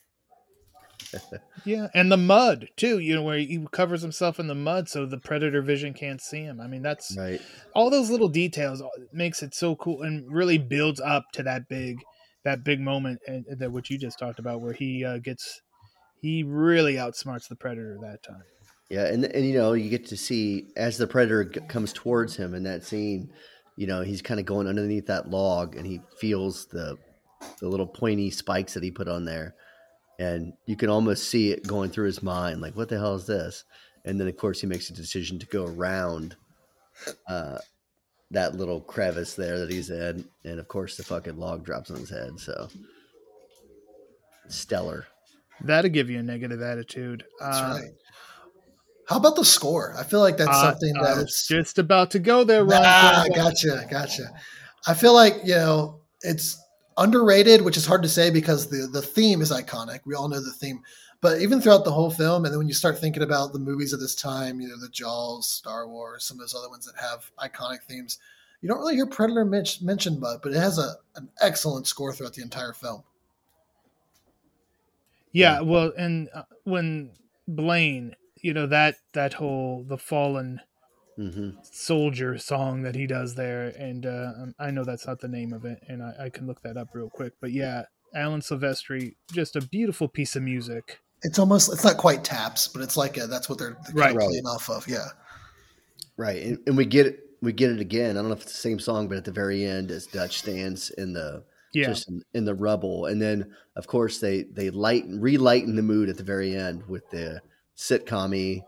Yeah, and the mud too. You know where he covers himself in the mud so the predator vision can't see him. I mean, that's Right. all those little details makes it so cool and really builds up to that big that big moment and that what you just talked about where he uh, gets he really outsmarts the predator that time. Yeah, and and you know you get to see as the predator g- comes towards him in that scene, you know he's kind of going underneath that log and he feels the the little pointy spikes that he put on there, and you can almost see it going through his mind, like what the hell is this? And then of course he makes a decision to go around uh, that little crevice there that he's in, and of course the fucking log drops on his head. So stellar. That'll give you a negative attitude. That's Uh, right. How about the score? I feel like that's uh, something I was that's just about to go there, Ron. Ah, gotcha, gotcha. I feel like you know it's underrated, which is hard to say because the the theme is iconic. We all know the theme, but even throughout the whole film, and then when you start thinking about the movies of this time, you know, the Jaws, Star Wars, some of those other ones that have iconic themes, you don't really hear Predator mentioned, mentioned but but it has a an excellent score throughout the entire film. Yeah, well, and uh, when Blaine, you know that that whole the fallen hmm soldier song that he does there, and uh, um, I know that's not the name of it, and I, I can look that up real quick. But yeah, Alan Silvestri, just a beautiful piece of music. It's almost it's not quite taps, but it's like a, that's what they're, they're Right. kind playing off of. Yeah, Right, and, and we get it. We get it again. I don't know if it's the same song, but at the very end, as Dutch stands in the Yeah, just in, in the rubble, and then of course they they lighten relighten the mood at the very end with the sitcom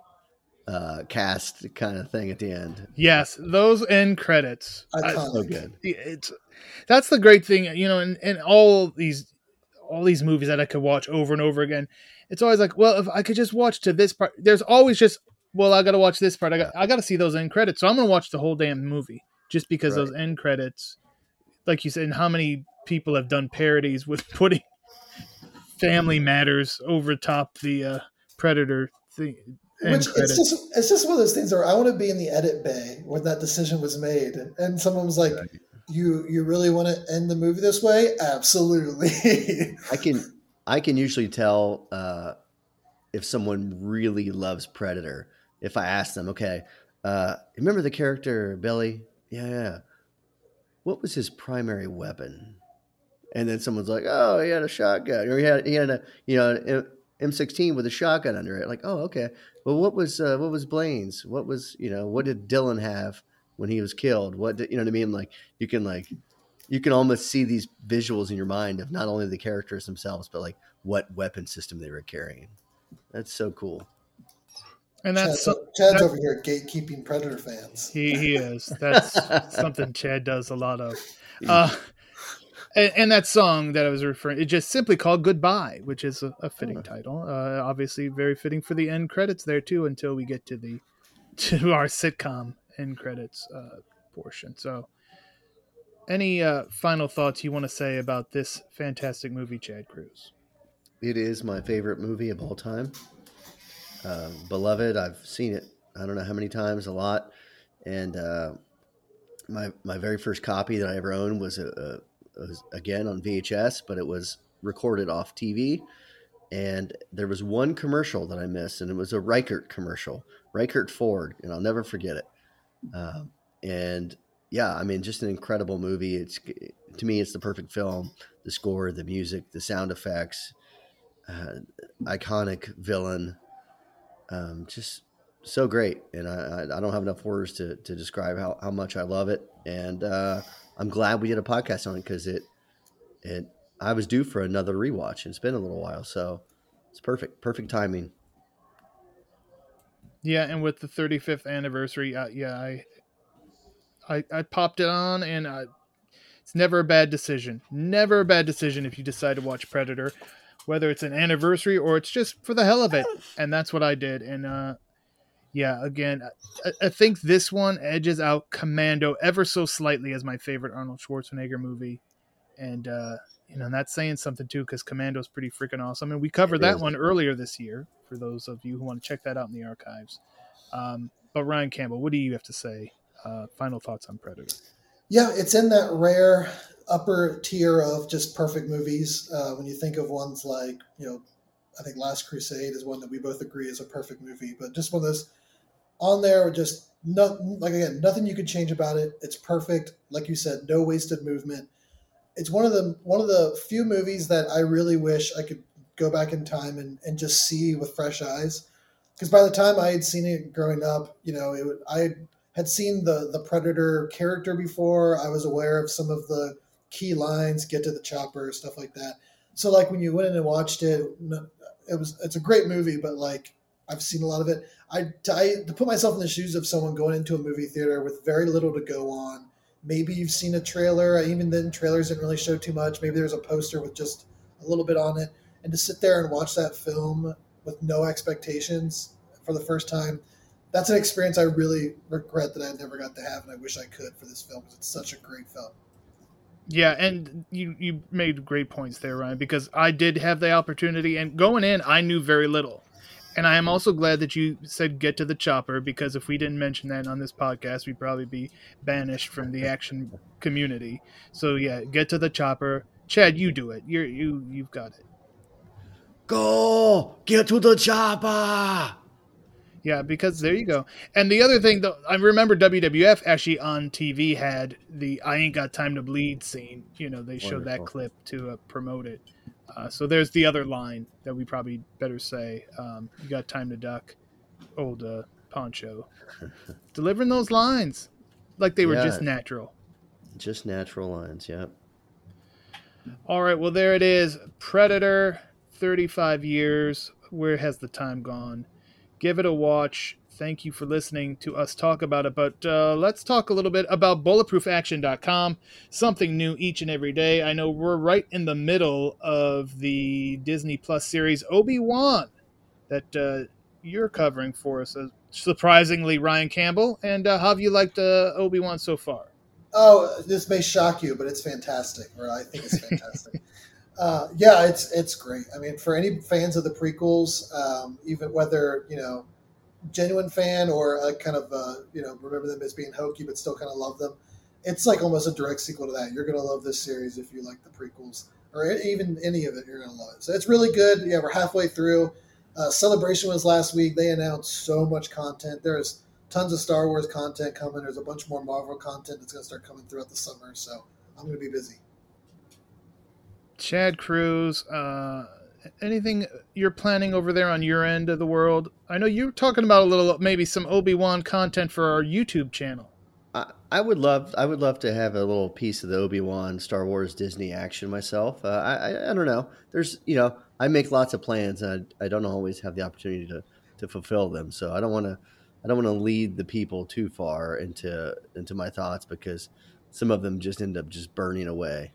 uh, cast kind of thing at the end. yes, those end credits. I-. So good. it's that's the great thing, you know, and and all these all these movies that I could watch over and over again. It's always like, well, if I could just watch to this part, there's always just, well, I got to watch this part. I got I got to see those end credits, so I'm gonna watch the whole damn movie just because Right. those end credits, like you said, and how many people have done parodies with putting Family Matters over top the uh, Predator thing. End Which it's just it's just one of those things where I want to be in the edit bay when that decision was made, and someone was like, "You you really want to end the movie this way? Absolutely." I can I can usually tell uh, if someone really loves Predator if I ask them, okay, uh, remember the character Billy? Yeah, yeah. What was his primary weapon? And then someone's like, oh, he had a shotgun, or he had he had a you know, and, M16 with a shotgun under it. Like, oh, okay. Well, what was uh, what was Blaine's? What was you know what did Dillon have when he was killed? What did, you know what I mean? Like you can like you can almost see these visuals in your mind of not only the characters themselves, but like what weapon system they were carrying. That's so cool. And that's Chad's, Chad's that's, over here gatekeeping Predator fans. He he is. That's something Chad does a lot of. Uh, and, and, that song that I was referring, it just simply called "Goodbye," which is a, a fitting oh. title. Uh, obviously, very fitting for the end credits there too. Until we get to the to our sitcom end credits uh, portion. So, any uh, final thoughts you want to say about this fantastic movie, Chad Cruz? It is my favorite movie of all time. Uh, beloved, I've seen it. I don't know how many times, a lot. And uh, my my very first copy that I ever owned was a, a was again on VHS, but it was recorded off TV. And there was one commercial that I missed, and it was a Reichert commercial, Reichert Ford, and I'll never forget it. Uh, and yeah, I mean, just an incredible movie. It's to me, it's the perfect film. The score, the music, the sound effects, uh, iconic villain, um, just so great. And I, I, don't have enough words to, to describe how, how much I love it. And uh, I'm glad we did a podcast on it because it it I was due for another rewatch. It's been a little while, so it's perfect, perfect timing. Yeah, and with the 35th anniversary, uh, yeah, I, I I popped it on, and uh, it's never a bad decision. Never a bad decision if you decide to watch Predator, whether it's an anniversary or it's just for the hell of it. And that's what I did. And uh, yeah, again, I, I, think this one edges out Commando ever so slightly as my favorite Arnold Schwarzenegger movie, and uh, you know that's saying something too because Commando's pretty freaking awesome, and we covered it that is. one earlier this year for those of you who want to check that out in the archives. Um, but Ryan Campbell, what do you have to say? Uh, final thoughts on Predator? Yeah, it's in that rare upper tier of just perfect movies. Uh, when you think of ones like you know I think Last Crusade is one that we both agree is a perfect movie, but just one of those on there just no like again nothing you could change about it. It's perfect. Like you said no wasted movement. It's one of the one of the few movies that i really wish i could go back in time and, and just see with fresh eyes. Because by the time i had seen it growing up you know it i had seen the the predator character before. I was aware of some of the key lines get to the chopper stuff like that. So like when you went in and watched it it was it's a great movie but like I've seen a lot of it. I, I to put myself in the shoes of someone going into a movie theater with very little to go on. Maybe you've seen a trailer. Even then, trailers didn't really show too much. Maybe there's a poster with just a little bit on it, and to sit there and watch that film with no expectations for the first time, that's an experience I really regret that I never got to have, and I wish I could for this film because it's such a great film. Yeah, and you you made great points there, Ryan, because I did have the opportunity, and going in, I knew very little. And I am also glad that you said get to the chopper because if we didn't mention that on this podcast, we'd probably be banished from the action community. So yeah, get to the chopper. Chad, you do it. You're you you've got it. Go get to the chopper. Yeah, because there you go. And the other thing, though, I remember WWF actually on TV had the "I ain't got time to bleed" scene. You know, they showed Wonderful. that clip to uh, promote it. Uh, so there's the other line that we probably better say. Um, you got time to duck, old uh, Poncho, delivering those lines like they were yeah, just natural. Just natural lines. Yep. All right. Well, there it is. Predator, 35 years. Where has the time gone? Give it a watch thank you for listening to us talk about it. But uh, let's talk a little bit about bulletproofaction.com. Something new each and every day. I know we're right in the middle of the Disney Plus series Obi Wan that uh, you're covering for us. Uh, surprisingly, Ryan Campbell. And uh, how have you liked uh, Obi Wan so far? Oh, this may shock you, but it's fantastic. Or I think it's fantastic. Uh, yeah, it's it's great. I mean, for any fans of the prequels, um, even whether you know genuine fan or a kind of uh, you know remember them as being hokey but still kind of love them. It's like almost a direct sequel to that. You're gonna love this series if you like the prequels or even any of it. You're gonna love it. So it's really good. Yeah, we're halfway through. Uh, Celebration was last week. They announced so much content. There's tons of Star Wars content coming. There's a bunch more Marvel content that's gonna start coming throughout the summer. So I'm gonna be busy. Chad Cruz. Uh anything you're planning over there on your end of the world? I know you're talking about a little, maybe some Obi Wan content for our YouTube channel. I, I would love I would love to have a little piece of the Obi Wan Star Wars Disney action myself. Uh, I, I I don't know. There's you know I make lots of plans and I, I don't always have the opportunity to to fulfill them. So I don't want to I don't want to lead the people too far into into my thoughts because some of them just end up just burning away.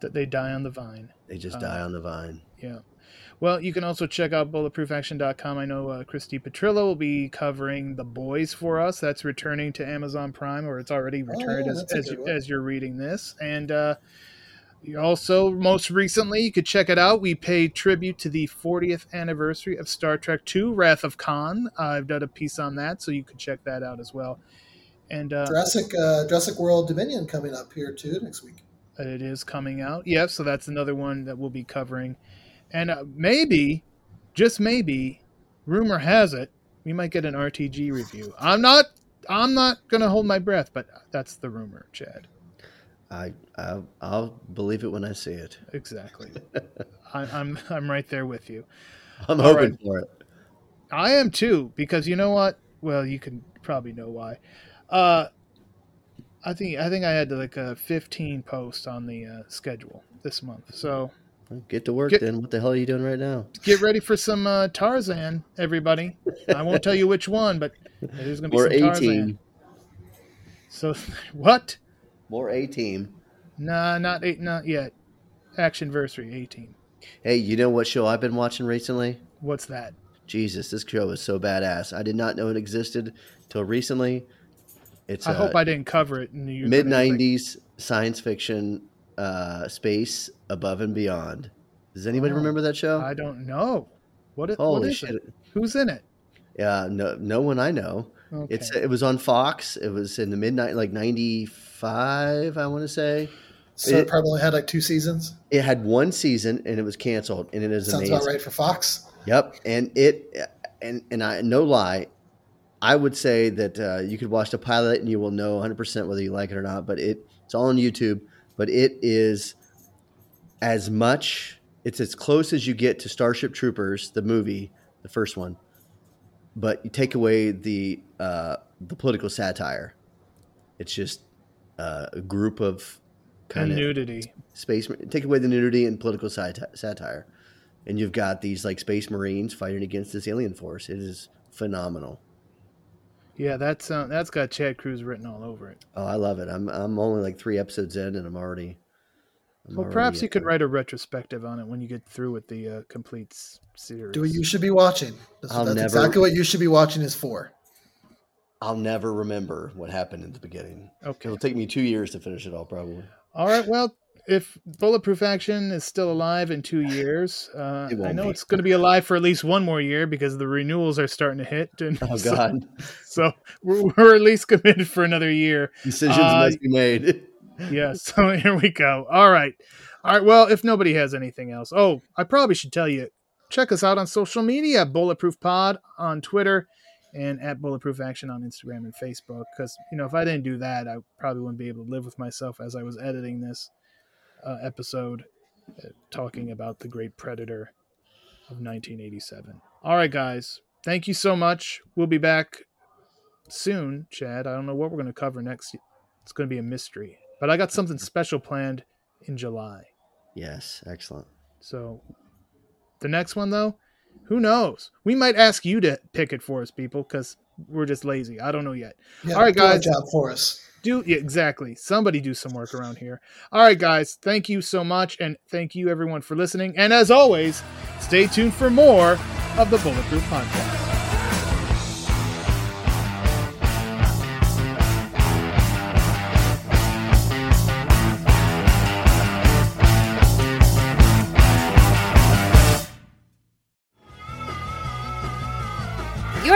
That they die on the vine. They just Uh, die on the vine. Yeah. Well, you can also check out bulletproofaction.com. I know uh, Christy Petrillo will be covering The Boys for us. That's returning to Amazon Prime, or it's already returned yeah, as, as, you, as, you're reading this. And uh, also, most recently, you could check it out. We paid tribute to the 40th anniversary of Star Trek II Wrath of Khan. I've done a piece on that, so you could check that out as well. And uh, Jurassic uh, Jurassic World Dominion coming up here too next week. It is coming out. Yeah, so that's another one that we'll be covering. And uh, maybe, just maybe, rumor has it, we might get an RTG review. I'm not I'm not going to hold my breath, but that's the rumor, Chad. I I'll, I'll believe it when I see it. Exactly. I, I'm I'm right there with you. I'm All hoping right. for it. I am too because you know what? Well, you can probably know why. Uh I think I think I had like a 15 post on the uh, schedule this month. So, Get to work Get- then. What the hell are you doing right now? get ready for some uh, Tarzan, everybody. I won't tell you which one, but there's going to be More some A Tarzan. team. So what? More A team. Nah, not eight, not yet. Actionversary 18. Hey, you know what show I've been watching recently? What's that? Jesus, this show is so badass. I did not know it existed till recently. It's I uh, hope I didn't cover it. In the mid '90s science fiction uh, space above and beyond. Does anybody Oh, remember that show? I don't know. What is, what Holy is shit! it? Who's in it? Yeah, no, no one I know. Okay. It's it was on Fox. It was in the midnight, like '95, I want to say. So It- it probably had like two seasons. It had one season and it was canceled, and it is Sounds amazing. about right for Fox. Yep, and it and and I no lie, I would say that uh, you could watch the pilot and you will know 100 percent whether you like it or not. But it it's all on YouTube. But it is as much. It's as close as you get to Starship Troopers, the movie, the first one. But you take away the uh, the political satire. It's just uh, a group of kind of nudity. space take away the nudity and political sati- satire and you've got these like space marines fighting against this alien force it is phenomenal Yeah, that's uh, that's got Chad Cruz written all over it. oh i love it i'm i'm only like three episodes in and i'm already I'm Well, already, perhaps you could write a retrospective on it when you get through with the uh, complete series. Do what you should be watching. That's, that's never- exactly what you should be watching is for. i'll never remember what happened in the beginning Okay. it'll take me two years to finish it all probably All right. Well, if Bulletproof Action is still alive in two years, uh, I know be. it's going to be alive for at least one more year because the renewals are starting to hit. And oh so- god So, we're, we're at least committed for another year. decisions Uh, must be made Yeah. So here we go. All right. All right. Well, if nobody has anything else, oh, I probably should tell you. Check us out on social media: Bulletproof Pod on Twitter and at Bulletproof Action on Instagram and Facebook. Because you know, if I didn't do that, I probably wouldn't be able to live with myself as I was editing this uh, episode, uh, talking about the Great Predator of 1987. All right, guys. Thank you so much. We'll be back soon, Chad. I don't know what we're going to cover next. It's going to be a mystery. But I got something special planned in July. yes excellent So the next one, though, who knows? We might ask you to pick it for us, people, because we're just lazy. I don't know yet. Yeah, All right, do our guys. job for us. Do yeah, exactly. Somebody do some work around here. All right, guys. Thank you so much, and thank you everyone for listening. And as always, stay tuned for more of the Bulletproof Podcast.